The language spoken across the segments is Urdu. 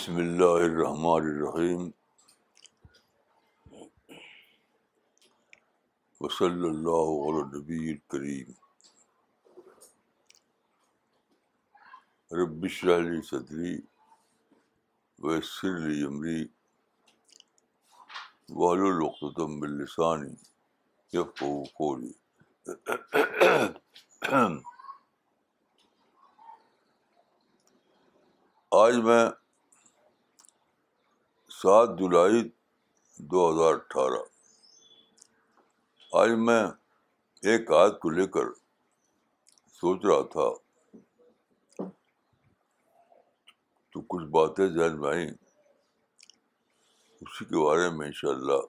بسم اللہ الرحمن الرحیم۔ وصلی اللہ علی نبی الکریم۔ رب اشرح لی صدری ویسر لی امری۔ واحلل عقدۃ من لسانی یفقهوا قولی۔ آج میں سات جولائی دو ہزار اٹھارہ۔ آج میں ایک آیت کو لے کر سوچ رہا تھا۔ تو کچھ باتیں ذہن میں آئیں۔ اسی کے بارے میں انشاء اللہ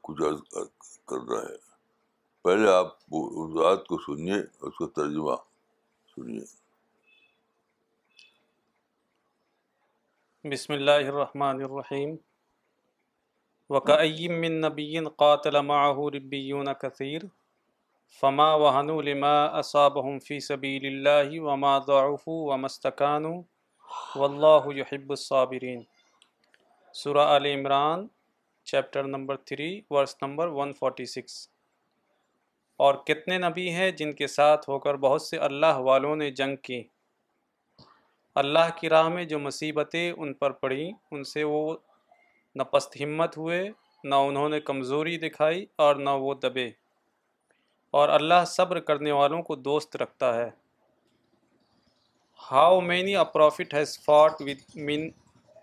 کچھ عرض کر رہا ہے۔ پہلے آپ اس آیت کو سنیے اس کا ترجمہ سنیے۔ بسم اللہ الرحمن الرحیم. وکأیم من نبی قاتل معه ربیون کثیر. فما وهنوا لما اصابهم فی سبیل اللہ وما ضعفوا وما استکانوا. واللہ یحب الصابرین. سورہ آل عمران، چیپٹر نمبر 3 ورس نمبر 146 اور کتنے نبی ہیں جن کے ساتھ ہو کر بہت سے اللہ والوں نے جنگ کی؟ اللہ کی راہ میں جو مصیبتیں ان پر پڑیں، ان سے وہ نہ پست ہمت ہوئے، نہ انہوں نے کمزوری دکھائی اور نہ وہ دبے۔ اور اللہ صبر کرنے والوں کو دوست رکھتا ہے۔ How many a prophet has fought with men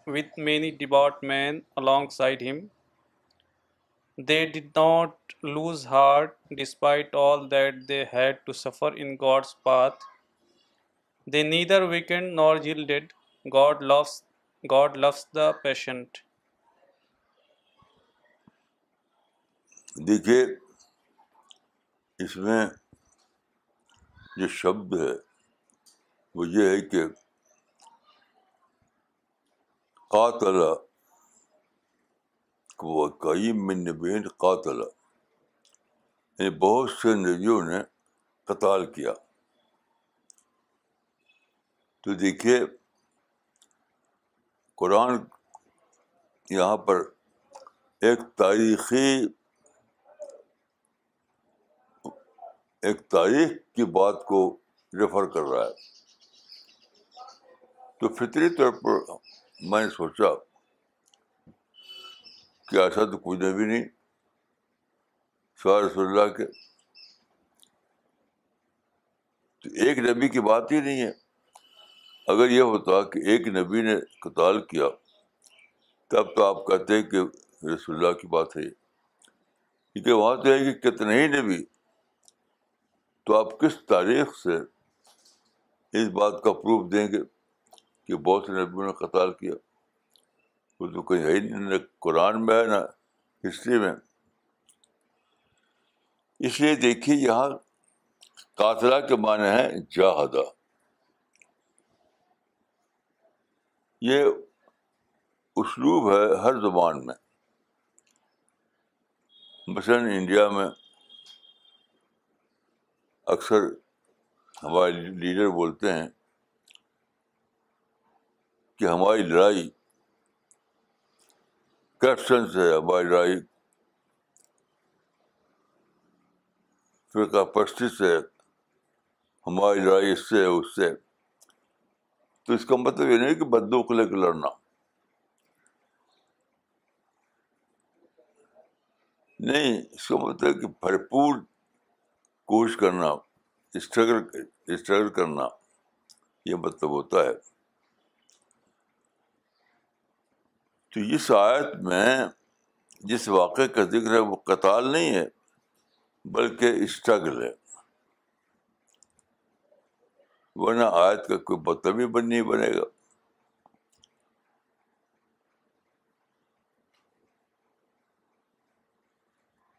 with many ڈباٹ men along side him they did not lose heart despite all that they had to suffer in God's path they neither weakened nor yielded God loves God loves the patient دیکھیے، اس میں جو شبد ہے، وہ یہ ہے کہ قاتل وقیم من نبین قاتل یعنی بہت سے نبیوں نے قتال کیا۔ تو دیکھیے، قرآن یہاں پر ایک تاریخی، ایک تاریخ کی بات کو ریفر کر رہا ہے۔ تو فطری طور پر میں نے سوچا کہ ایسا تو کوئی نبی نہیں، سوائے رسول اللہ کے۔ تو ایک نبی کی بات ہی نہیں ہے۔ اگر یہ ہوتا کہ ایک نبی نے قتال کیا، تب تو آپ کہتے ہیں کہ رسول اللہ کی بات ہے کیونکہ وہاں تو ہے کہ کتنے ہی نبی۔ تو آپ کس تاریخ سے اس بات کا پروف دیں گے کہ بہت سے نبیوں نے قتال کیا؟ وہ تو کہیں ہے نہ قرآن میں ہے، نہ ہسٹری میں۔ اس لیے دیکھیے یہاں قاتلہ کے معنی ہیں جاہدہ۔ یہ اسلوب ہے ہر زبان میں۔ مثلاً انڈیا میں اکثر ہمارے لیڈر بولتے ہیں کہ ہماری لڑائی کرپشن سے ہے، ہماری لڑائی فرقہ پرستی سے ہماری لڑائی اس سے ہے، اس سے تو اس کا مطلب یہ نہیں کہ بدو کو لے کے لڑنا۔ نہیں، اس کا مطلب کہ بھرپور کوشش کرنا، اسٹرگل اسٹرگل کرنا، یہ مطلب ہوتا ہے۔ تو اس آیت میں جس واقعے کا ذکر ہے وہ قتال نہیں ہے، بلکہ اسٹرگل ہے۔ ورنہ آیت کا کوئی مطلب ہی بن نہیں بنے گا۔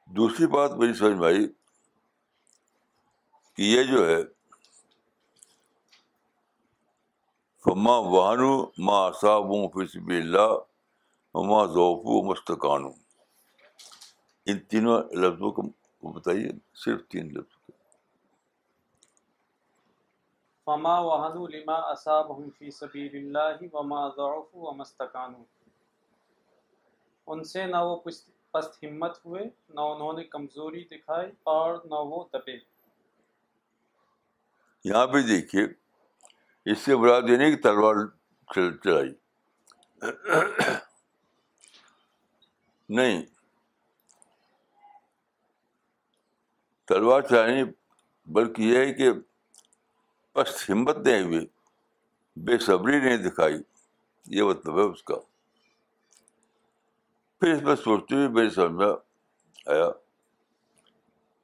دوسری بات میری سمجھ میں آئی کہ یہ جو ہے، فما وہانو ماں صاحب فصب اللہ ماں ذوفو مستقانو ان تینوں لفظوں کو بتائیے، صرف تین لفظ۔ فما وهنوا لما أصابهم في سبيل الله وما ضعفوا وما استكانوا۔ ان سے نہ وہ پست ہمت ہوئے، نہ انہوں نے کمزوری دکھائی اور نہ وہ دبے۔ یہاں پہ دیکھیے، اس سے مراد یہ نہیں کہ تلوار چل، چلائی۔ نہیں۔ تلوار چلانی بلکہ یہ ہے کہ پست ہمت نہیں ہوئی بے صبری نہیں دکھائی یہ مطلب ہے اس کا۔ پھر اس میں سوچتے ہوئے میری سمجھ میں آیا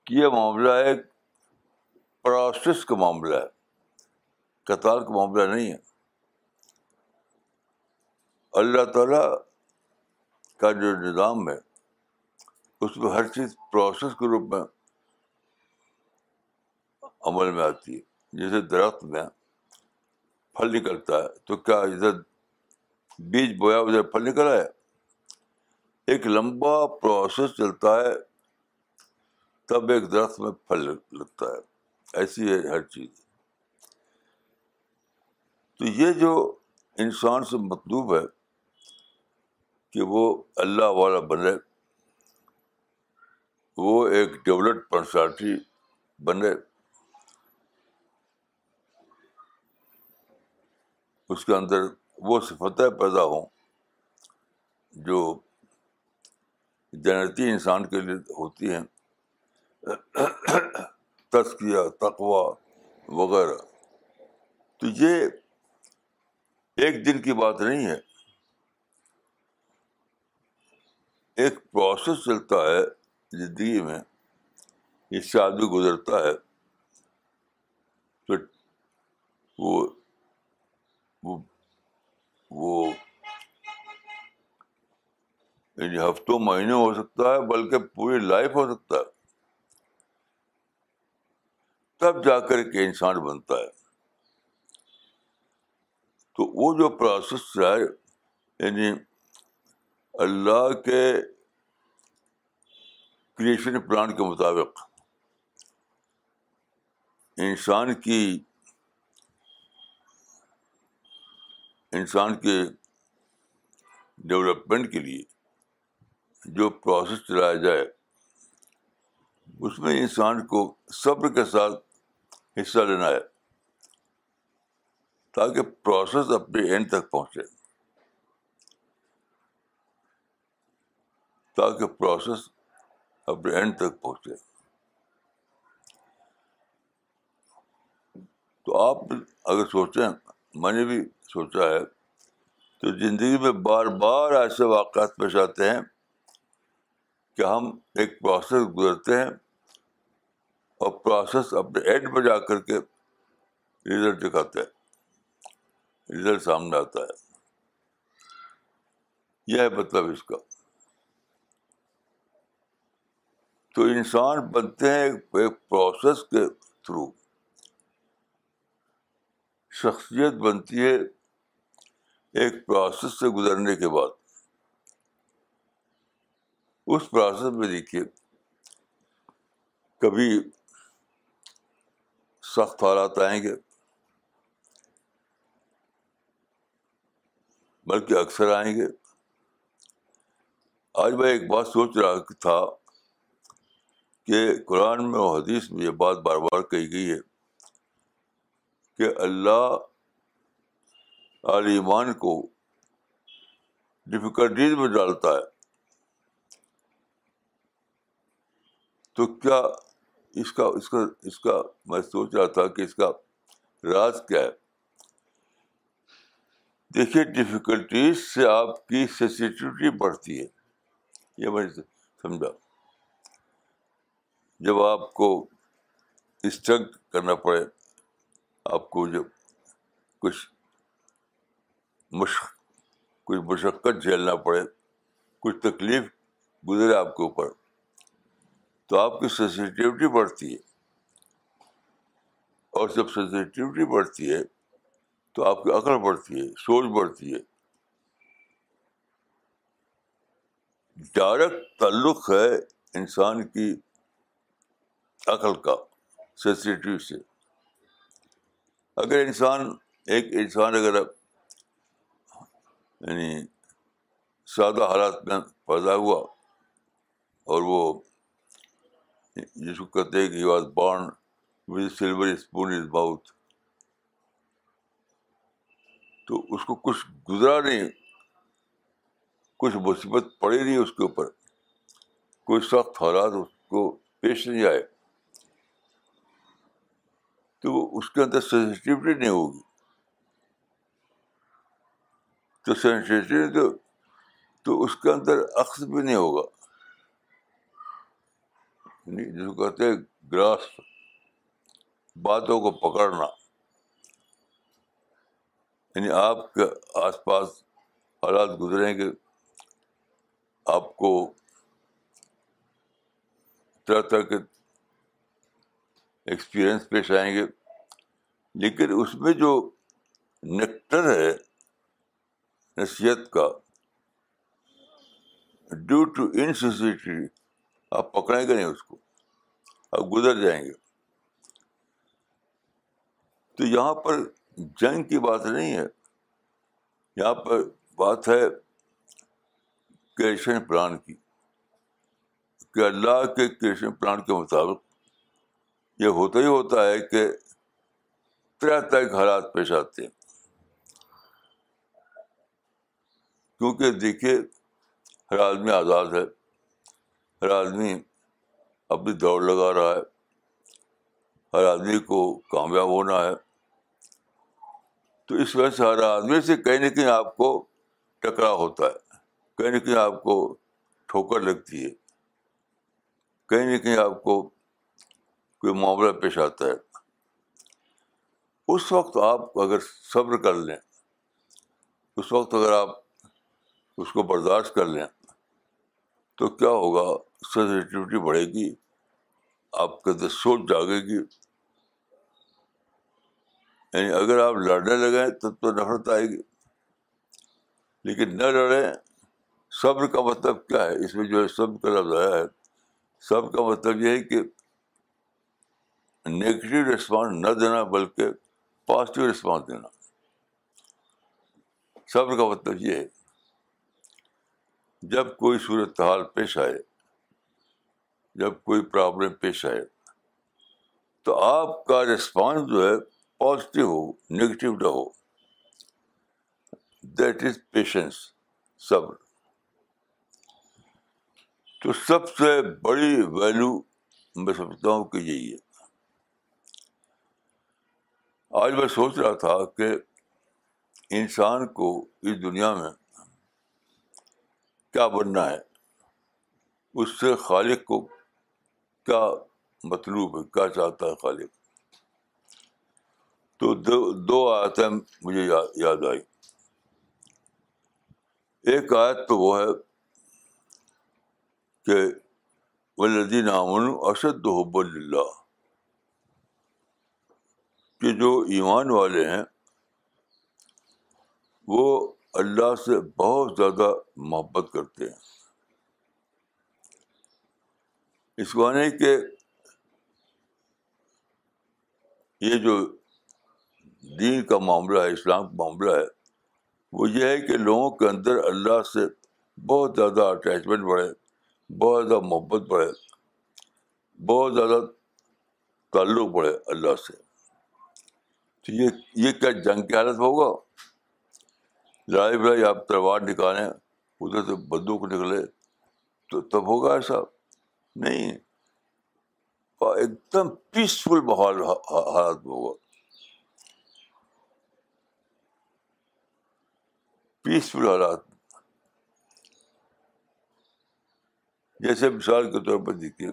کہ یہ معاملہ ایک پروسیس کا معاملہ ہے قطار کا معاملہ نہیں ہے۔ اللہ تعالیٰ کا جو نظام ہے، اس میں ہر چیز پروسیس کے روپ میں عمل میں آتی ہے۔ جیسے درخت میں پھل نکلتا ہے، تو کیا ادھر بیج بویا ادھر پھل نکلا ہے ایک لمبا پروسیس چلتا ہے، تب ایک درخت میں پھل لگتا ہے۔ ایسی ہے ہر چیز۔ تو یہ جو انسان سے مطلوب ہے کہ وہ اللہ والا بنے، وہ ایک ڈیولپڈ پرسنالٹی بنے۔ اس کے اندر وہ صفتیں پیدا ہوں جو جنتی انسان کے لیے ہوتی ہیں۔ تسکیہ تقوا وغیرہ۔ تو یہ ایک دن کی بات نہیں ہے۔ ایک پروسیس چلتا ہے زندگی میں اس سے آدمی گزرتا ہے۔ تو وہ وہ یعنی ہفتوں مہینے ہو سکتا ہے، بلکہ پوری لائف ہو سکتا ہے۔ تب جا کر کے انسان بنتا ہے۔ تو وہ جو پروسیس ہے یعنی اللہ کے کریشن پلان کے مطابق انسان کی انسان کے ڈیولپمنٹ کے لیے جو پروسیس چلایا جائے، اس میں انسان کو صبر کے ساتھ حصہ لینا ہے تاکہ پروسیس اپنے اینڈ تک پہنچے۔ تاکہ پروسیس اپنے اینڈ تک پہنچے۔ تو آپ اگر سوچیں، میں نے بھی سوچا ہے۔ تو زندگی میں بار بار ایسے واقعات پیش آتے ہیں کہ ہم ایک پروسیس گزرتے ہیں اور پروسیس اپنے اینڈ پہ جا کر کے رزلٹ دکھاتے ہیں۔ رزلٹ سامنے آتا ہے۔ یہ ہے مطلب اس کا۔ تو انسان بنتے ہیں ایک پروسیس کے تھرو شخصیت بنتی ہے ایک پروسیس سے گزرنے کے بعد۔ اس پروسیس میں دیکھیے، کبھی سخت حالات آئیں گے، بلکہ اکثر آئیں گے۔ آج میں ایک بات سوچ رہا تھا کہ قرآن میں اور حدیث میں یہ بات بار بار کہی گئی ہے کہ اللہ علیمان کو ڈفیکلٹیز میں ڈالتا ہے۔ تو کیا اس کا اس کا اس کا میں سوچ رہا تھا کہ اس کا راز کیا ہے۔ دیکھیے ڈفیکلٹیز سے آپ کی سینسیٹیوٹی بڑھتی ہے۔ یہ میں نے سمجھا۔ جب آپ کو اسٹرگ کرنا پڑے، آپ کو جب کچھ مشق، کچھ مشقت جھیلنا پڑے، کچھ تکلیف گزرے آپ کے اوپر۔ تو آپ کی سینسیٹیوٹی بڑھتی ہے۔ اور جب سینسیٹیوٹی بڑھتی ہے، تو آپ کی عقل بڑھتی ہے، سوچ بڑھتی ہے۔ ڈائریکٹ تعلق ہے انسان کی عقل کا سینسیٹیو سے۔ اگر انسان، ایک انسان اگر یعنی سادہ حالات میں پیدا ہوا اور وہ جس کو کہتے ہیں کہ was born with silver spoon از باؤتھ تو اس کو کچھ گزرا نہیں، کچھ مصیبت پڑی نہیں اس کے اوپر، کوئی سخت حالات اس کو پیش نہیں آئے۔ تو اس کے اندر سینسٹیوٹی نہیں ہوگی۔ تو سینسٹیوٹی تو تو اس کے اندر عکس بھی نہیں ہوگا۔ یعنی جس کو کہتے ہیں گراس، باتوں کو پکڑنا۔ یعنی آپ کے آس پاس حالات گزریں گے، آپ کو طرح طرح کے ایکسپیرئنس پیش آئیں گے۔ لیکن اس میں جو نیکٹر ہے نصیحت کا۔ ڈیو ٹو انسٹی آپ پکڑیں گے نہیں اس کو۔ آپ گزر جائیں گے۔ تو یہاں پر جنگ کی بات نہیں ہے۔ یہاں پر بات ہے کریشن پلان کی۔ کہ اللہ کے کریشن پلان کے مطابق یہ ہوتا ہی ہوتا ہے کہ طرح طرح کے حالات پیش آتے ہیں۔ کیونکہ دیکھیے، ہر آدمی آزاد ہے، ہر آدمی اپنی دوڑ لگا رہا ہے، ہر آدمی کو کامیاب ہونا ہے۔ تو اس وجہ سے ہر آدمی سے کہیں نہ کہیں آپ کو ٹکرا ہوتا ہے، کہیں نہ کہیں آپ کو ٹھوکر لگتی ہے، کہیں نہ کہیں آپ کو کوئی معاملہ پیش آتا ہے۔ اس وقت آپ اگر صبر کر لیں، اس وقت اگر آپ اس کو برداشت کر لیں، تو کیا ہوگا؟ سینسٹیوٹی بڑھے گی، آپ کے اندر سوچ جاگے گی۔ یعنی اگر آپ لڑنے لگیں تب تو نفرت آئے گی۔ لیکن نہ لڑیں، صبر کا مطلب کیا ہے؟ اس میں جو ہے صبر کا لفظ آیا ہے۔ صبر کا مطلب یہ ہے کہ نگیٹو رسپانس نہ دینا، بلکہ پازیٹیو رسپانس دینا۔ صبر کا مطلب یہ ہے۔ جب کوئی صورت حال پیش آئے، جب کوئی پرابلم پیش آئے، تو آپ کا رسپانس جو ہے پازیٹیو ہو نگیٹو نہ ہو۔ دیٹ از پیشنس صبر۔ تو سب سے بڑی ویلو میں سمجھتا ہوں کہ یہی ہے۔ آج میں سوچ رہا تھا کہ انسان کو اس دنیا میں کیا بننا ہے؟ اس سے خالق کو کیا مطلوب ہے؟ کیا چاہتا ہے خالق؟ تو دو دو آیتیں مجھے یاد آئی ایک آیت تو وہ ہے کہ ولدین امن اشد حب اللہ کہ جو ایمان والے ہیں، وہ اللہ سے بہت زیادہ محبت کرتے ہیں۔ اس کو نہیں کہ یہ جو دین کا معاملہ ہے، اسلام کا معاملہ ہے، وہ یہ ہے کہ لوگوں کے اندر اللہ سے بہت زیادہ اٹیچمنٹ بڑھے، بہت زیادہ محبت بڑھے، بہت زیادہ تعلق بڑھے اللہ سے۔ تو یہ یہ کیا جنگ کی حالت ہوگا؟ لڑائی بڑھائی آپ تلوار نکالیں، ادھر سے بندوق نکلے، تو تب ہوگا ایسا؟ نہیں۔ ایک دم پیسفل ماحول حالات میں ہوگا۔ پیسفل حالات۔ جیسے مثال کے طور پر دیکھیے،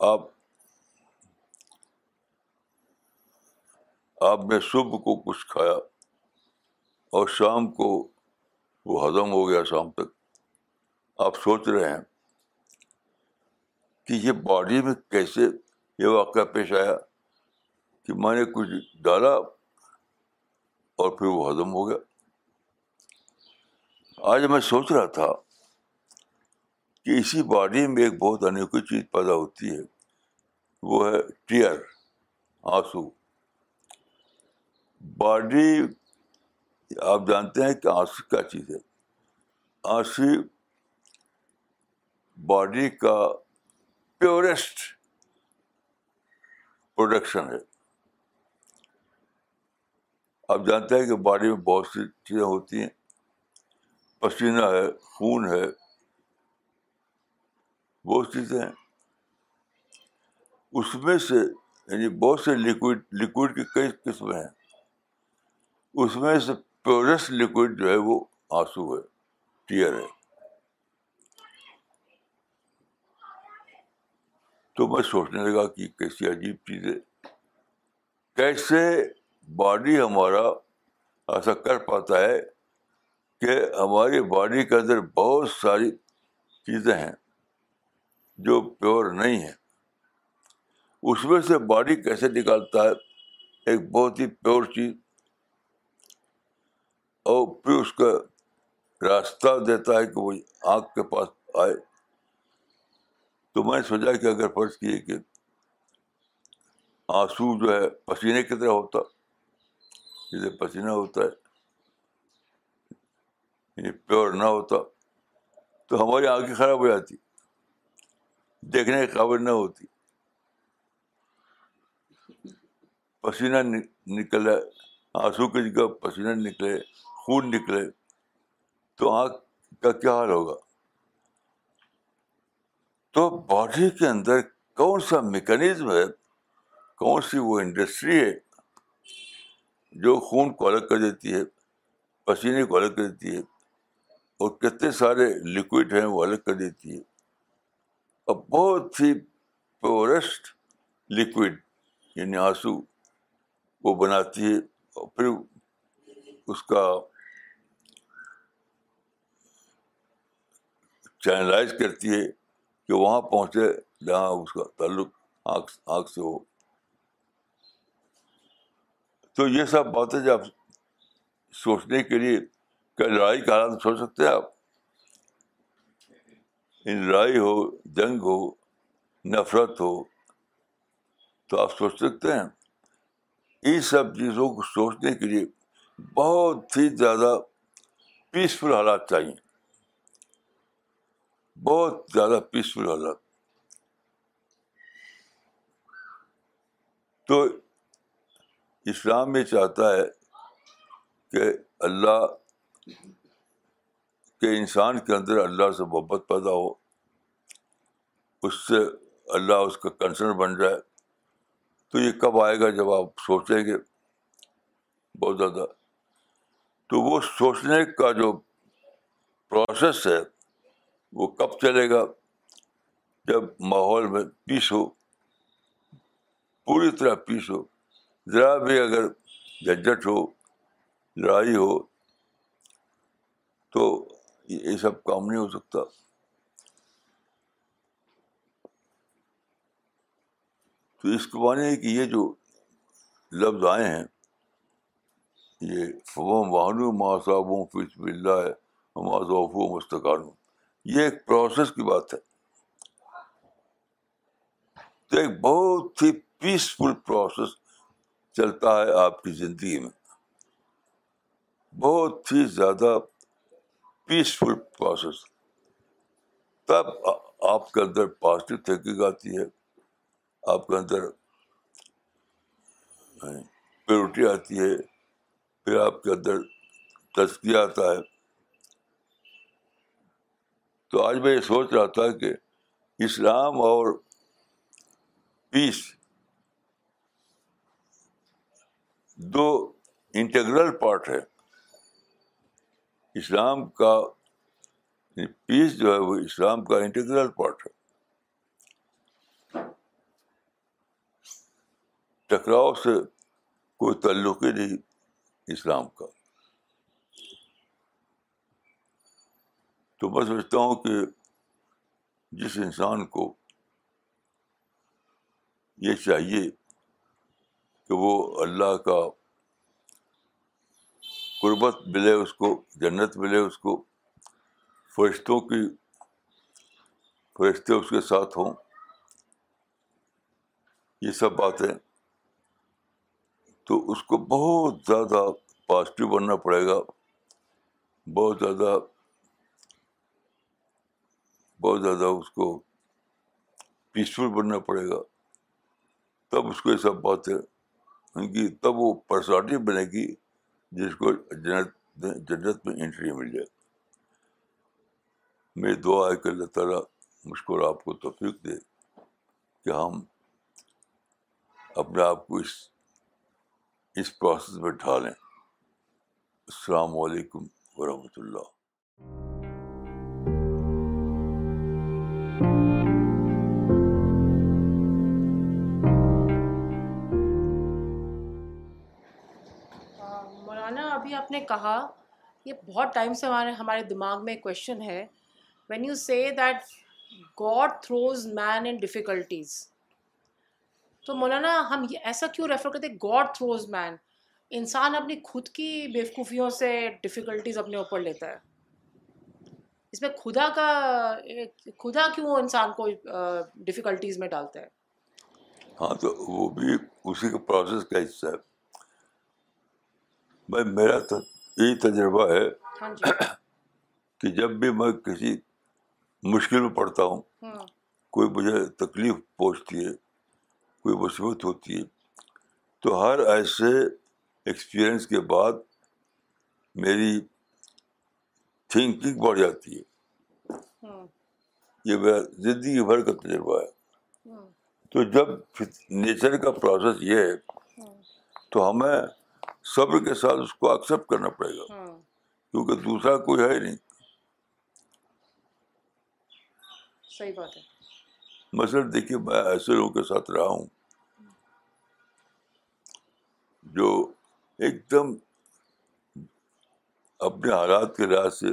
آپ آپ نے صبح کو کچھ کھایا۔ اور شام کو وہ ہضم ہو گیا شام تک۔ آپ سوچ رہے ہیں کہ یہ باڈی میں کیسے یہ واقعہ پیش آیا کہ میں نے کچھ ڈالا اور پھر وہ ہضم ہو گیا۔ آج میں سوچ رہا تھا کہ اسی باڈی میں ایک بہت انوکھی چیز پیدا ہوتی ہے، وہ ہے ٹیئر، آنسو۔ باڈی آپ جانتے ہیں کہ آنسو کیا چیز ہے۔ آنسو باڈی کا پیورسٹ پروڈکشن ہے۔ آپ جانتے ہیں کہ باڈی میں بہت سی چیزیں ہوتی ہیں۔ پسینہ ہے، خون ہے، بہت چیزیں ہیں۔ اس میں سے یعنی بہت سے لکوڈ لکوڈ کی کئی قسمیں ہیں۔ اس میں سے پیورسٹ لکوڈ جو ہے وہ آنسو ہے، ٹیئر ہے۔ تو میں سوچنے لگا کہ کیسی عجیب چیز ہے۔ کیسے باڈی ہمارا ایسا کر پاتا ہے کہ ہماری باڈی کے اندر بہت ساری چیزیں ہیں جو پیور نہیں ہیں۔ اس میں سے باڈی کیسے نکالتا ہے، ایک بہت ہی پیور چیز اور پھر اس کا راستہ دیتا ہے کہ وہ آنکھ کے پاس آئے۔ تو میں نے سوچا کہ اگر فرض کیے کہ آنسو جو ہے پسینے کی طرح ہوتا جیسے پسینہ ہوتا ہے یعنی پیور نہ ہوتا، تو ہماری آنکھیں خراب ہو جاتی، دیکھنے کے قابل نہ ہوتی۔ پسینہ نکلے، آنسو کی جگہ پسینہ نکلے خون نکلے تو آنکھ کا کیا حال ہوگا؟ تو باڈی کے اندر کون سا میکینزم ہے؟ کون سی وہ انڈسٹری ہے جو خون کو الگ کر دیتی ہے، پسینے کو الگ کر دیتی ہے اور کتنے سارے لکوڈ ہیں وہ الگ کر دیتی ہے؟ اور بہت ہی پیورسٹ لکوڈ یعنی آنسو وہ بناتی ہے اور پھر اس کا چینلائز کرتی ہے کہ وہاں پہنچے، جہاں اس کا تعلق آنکھ آنکھ سے ہو۔ تو یہ سب باتیں جب سوچنے کے لیے، کیا لڑائی کا حالات سوچ سکتے ہیں آپ؟ لڑائی ہو، جنگ ہو، نفرت ہو، تو آپ سوچ سکتے ہیں۔ ان سب چیزوں کو سوچنے کے لیے بہت ہی زیادہ پیسفل حالات چاہیے۔ بہت زیادہ پیسفل حالات تو اسلام یہ چاہتا ہے کہ اللہ کہ انسان کے اندر اللہ سے محبت پیدا ہو، اس سے اللہ اس کا کنسرن بن جائے۔ تو یہ کب آئے گا جب آپ سوچیں گے؟ بہت زیادہ۔ تو وہ سوچنے کا جو پروسیس ہے وہ کب چلے گا؟ جب ماحول میں پیس ہو، پوری طرح پیس ہو، ذرا بھی اگر جھنجھٹ ہو، لڑائی ہو، تو یہ سب کام نہیں ہو سکتا۔ تو اس کے معنی ہے کہ یہ جو لفظ آئے ہیں، یہ فوم وانو ما صابوں فیس بلّہ ہے ہمارا مستقان یہ ایک پروسیس کی بات ہے۔ تو ایک بہت ہی پیسفل پروسیس چلتا ہے آپ کی زندگی میں۔ بہت ہی زیادہ پیسفل پروسیس تب آپ کے اندر پازیٹیو تھینکنگ آتی ہے۔ آپ کے اندر پیورٹی آتی ہے۔ پھر آپ کے اندر تزکیہ آتا ہے۔ تو آج میں یہ سوچ رہا تھا کہ اسلام اور پیس دو انٹیگرل پارٹ ہے اسلام کا پیس جو ہے وہ اسلام کا انٹیگرل پارٹ ہے۔ ٹکراؤ سے کوئی تعلق ہی نہیں اسلام کا۔ تو میں سمجھتا ہوں کہ جس انسان کو یہ چاہیے کہ وہ اللہ کا قربت ملے، اس کو جنت ملے، اس کو فرشتوں کی، فرشتے اس کے ساتھ ہوں، یہ سب باتیں، تو اس کو بہت زیادہ پازیٹیو بننا پڑے گا، بہت زیادہ بہت زیادہ اس کو پیسفل بننا پڑے گا۔ تب اس کو یہ سب باتیں گی تب وہ پرسنالٹی بنے گی، جس کو جنت جنت میں انٹری مل جائے۔ میری دعا ہے کہ اللہ تعالیٰ مشکل آپ کو توفیق دے کہ ہم اپنے آپ کو اس اس پروسیس میں ڈھالیں۔ السلام علیکم ورحمۃ اللہ۔ نے کہا، یہ بہت ٹائم سے ہمارے ہمارے دماغ میں کوشچن ہے۔ When you say that God throws men in difficulties تو مولانا ہم یہ ایسا کیوں ریفر کرتے گاڈ تھروز مین انسان اپنی خود کی بیوقوفیوں سے ڈفیکلٹیز اپنے اوپر لیتا ہے۔ اس میں خدا کا خدا کیوں انسان کو ڈفیکلٹیز میں ڈالتا ہے؟ ہاں تو وہ بھی اسی کے پروسیس کا حصہ ہے۔ میں میرا یہی تجربہ ہے ہاں جی۔ کہ جب بھی میں کسی مشکل میں پڑتا ہوں ہوں کوئی مجھے تکلیف پہنچتی ہے کوئی مصیبت ہوتی ہے تو ہر ایسے ایکسپیرئنس کے بعد میری تھنکنگ بڑھ جاتی ہے۔ ہوں یہ میرا زندگی بھر کا تجربہ ہے۔ تو جب نیچر کا پروسیس یہ ہے تو ہمیں صبر کے ساتھ اس کو ایکسیپٹ کرنا پڑے گا۔ ہوں کیونکہ دوسرا کوئی ہے ہی نہیں۔ صحیح بات ہے۔ مثلاً دیکھیے میں ایسے لوگوں کے ساتھ رہا ہوں۔ جو ایک دم اپنے حالات کے لحاظ سے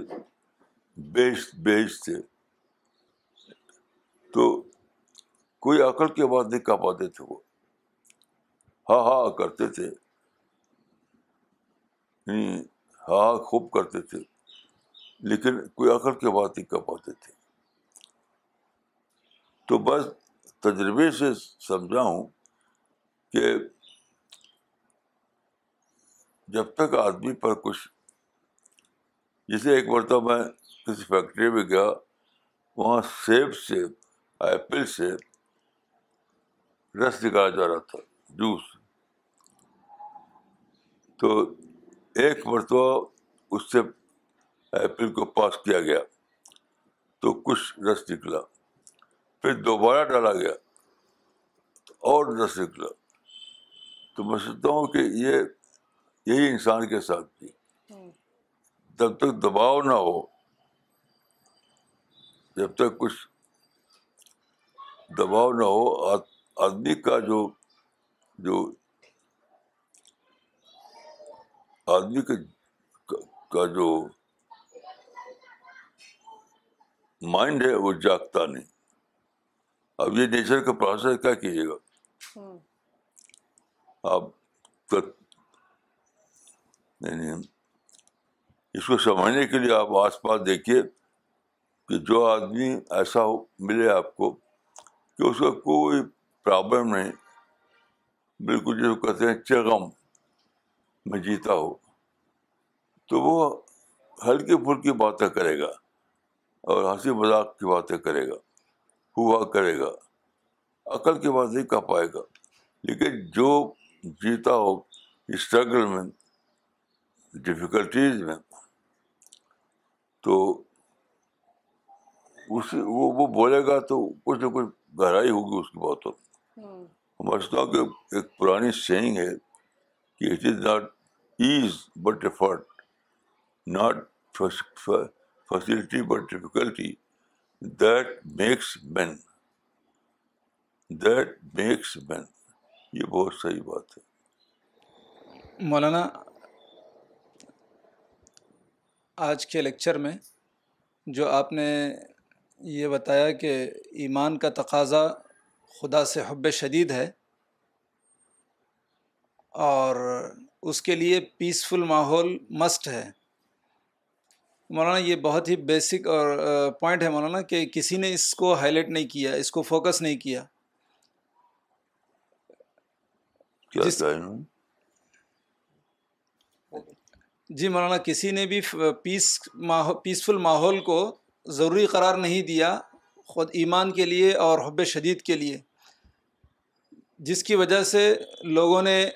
بیش بیش تھے۔ تو کوئی عقل کی بات نہیں کہہ پاتے تھے وہ۔ ہاں ہاں کرتے تھے۔ یعنی ہاں خوب کرتے تھے، لیکن کوئی عقل کی بات نہیں کہہ پاتے تھے۔ تو بس تجربے سے سمجھا ہوں کہ جب تک آدمی پر کچھ، جیسے ایک مرتبہ میں کسی فیکٹری میں گیا، وہاں سیب سے، ایپل سے رس نکالا جا رہا تھا، جوس۔ تو ایک مرتبہ اس سے ایپل کو پاس کیا گیا تو کچھ رس نکلا، پھر دوبارہ ڈالا گیا تو اور رس نکلا۔ تو میں سوچتا ہوں کہ یہ یہی انسان کے ساتھ بھی جب تک دباؤ نہ ہو، جب تک کچھ دباؤ نہ ہو آدمی کا جو جو آدمی کا کا جو مائنڈ ہے وہ جاگتا نہیں۔ اب یہ نیچر کا پروسیس کیا کیجیے گا؟ آپ اس کو سمجھنے کے لیے آپ آس پاس دیکھیے کہ جو آدمی ایسا ہو ملے آپ کو کہ اس کا کوئی پرابلم نہیں۔ بالکل جو کہتے ہیں چغم۔ میں جیتا ہو تو وہ ہلکی پھلکی باتیں کرے گا اور ہنسی مذاق کی باتیں کرے گا ہوا کرے گا عقل کی بات نہیں کہہ پائے گا۔ لیکن جو جیتا ہو اسٹرگل میں ڈفیکلٹیز میں تو اس وہ وہ بولے گا تو کچھ نہ کچھ گہرائی ہوگی اس کی باتوں میں۔ سمجھتا ہوں کہ ایک پرانی سینگ ہے کہ it is not ease but effort not facility but difficulty that makes man that makes man یہ بہت صحیح بات ہے۔ مولانا، آج کے لیکچر میں جو آپ نے یہ بتایا کہ ایمان کا تقاضا خدا سے حب شدید ہے اور اس کے لیے پیسفل ماحول مسٹ ہے۔ مولانا یہ بہت ہی بیسک اور پوائنٹ ہے مولانا کہ کسی نے اس کو ہائی لائٹ نہیں کیا اس کو فوکس نہیں کیا۔ جس-؟ جی مولانا کسی نے بھی پیس پیسفل ماحول کو ضروری قرار نہیں دیا خود ایمان کے لیے اور حب شدید کے لیے۔ جس کی وجہ سے لوگوں نے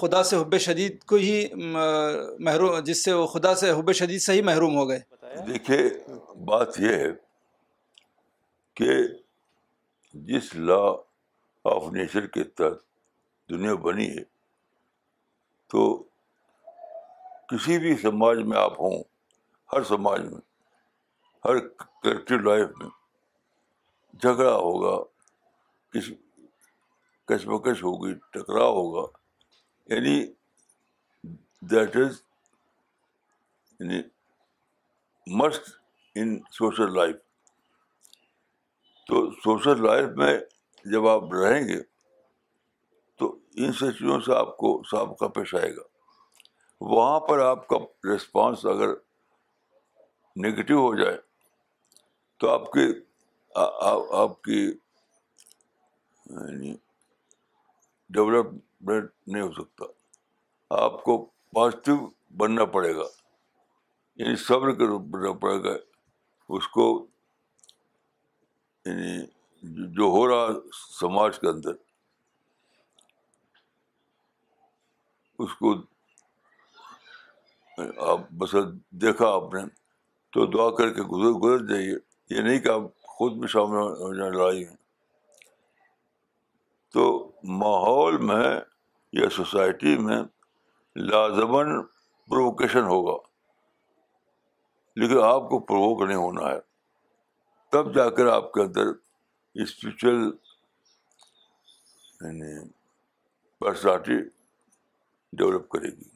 خدا سے حب شدید کو ہی محروم، جس سے وہ خدا سے حب شدید سے ہی محروم ہو گئے۔ دیکھیے، بات یہ ہے کہ جس لا آف نیچر کے تحت دنیا بنی ہے، تو کسی بھی سماج میں آپ ہوں، ہر سماج میں، ہر کلیکٹو لائف میں جھگڑا ہوگا، کس کشمکش ہوگی، ٹکراؤ ہوگا۔ یعنی دیٹ از یعنی مسٹ ان سوشل لائف تو سوشل لائف میں جب آپ رہیں گے، تو ان سے چیزوں سے آپ کو سابقہ پیش آئے گا۔ وہاں پر آپ کا رسپانس اگر نگیٹو ہو جائے، تو آپ کی آپ کی یعنی ڈیولپمنٹ نہیں ہو سکتا۔ آپ کو پازیٹیو بننا پڑے گا۔ یعنی صبر کرنا پڑے گا۔ اس کو یعنی جو ہو رہا سماج کے اندر، اس کو آپ بس دیکھا آپ نے تو دعا کر کے گزر گزر جائیے۔ یہ نہیں کہ آپ خود بھی شامل ہو جائیں، لڑائی میں تو ماحول میں یا سوسائٹی میں لازمن پرووکیشن ہوگا۔ لیکن آپ کو پرووک نہیں ہونا ہے۔ تب جا کر آپ کے اندر اسپریچل یعنی پرسنالٹی ڈیولپ کرے گی۔